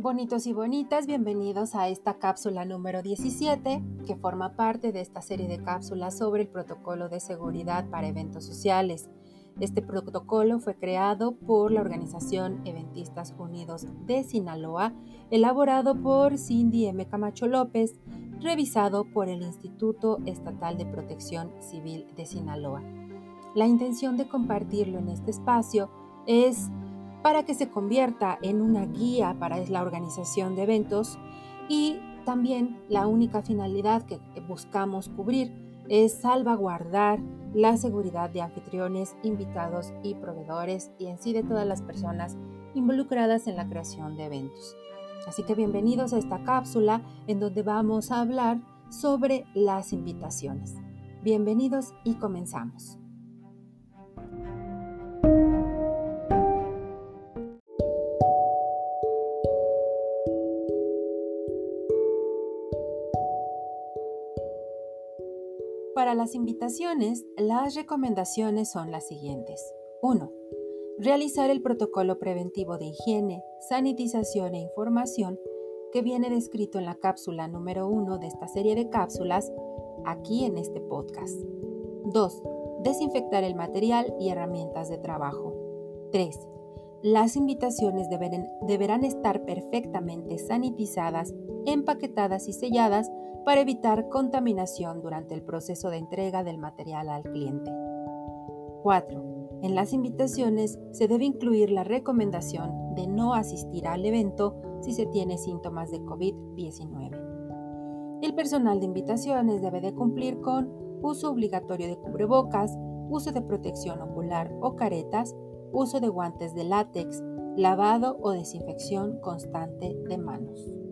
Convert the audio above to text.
Bonitos y bonitas, bienvenidos a esta cápsula número 17 que forma parte de esta serie de cápsulas sobre el protocolo de seguridad para eventos sociales. Este protocolo fue creado por la Organización Eventistas Unidos de Sinaloa, elaborado por Cindy M. Camacho López, revisado por el Instituto Estatal de Protección Civil de Sinaloa. La intención de compartirlo en este espacio es para que se convierta en una guía para la organización de eventos y también la única finalidad que buscamos cubrir es salvaguardar la seguridad de anfitriones, invitados y proveedores y en sí de todas las personas involucradas en la creación de eventos. Así que bienvenidos a esta cápsula en donde vamos a hablar sobre las invitaciones. Bienvenidos y comenzamos. Para las invitaciones, las recomendaciones son las siguientes. 1. Realizar el protocolo preventivo de higiene, sanitización e información que viene descrito en la cápsula número 1 de esta serie de cápsulas aquí en este podcast. 2. Desinfectar el material y herramientas de trabajo. 3. Las invitaciones deberán estar perfectamente sanitizadas, empaquetadas y selladas para evitar contaminación durante el proceso de entrega del material al cliente. 4. En las invitaciones se debe incluir la recomendación de no asistir al evento si se tiene síntomas de COVID-19. El personal de invitaciones debe de cumplir con uso obligatorio de cubrebocas, uso de protección ocular o caretas, uso de guantes de látex, lavado o desinfección constante de manos.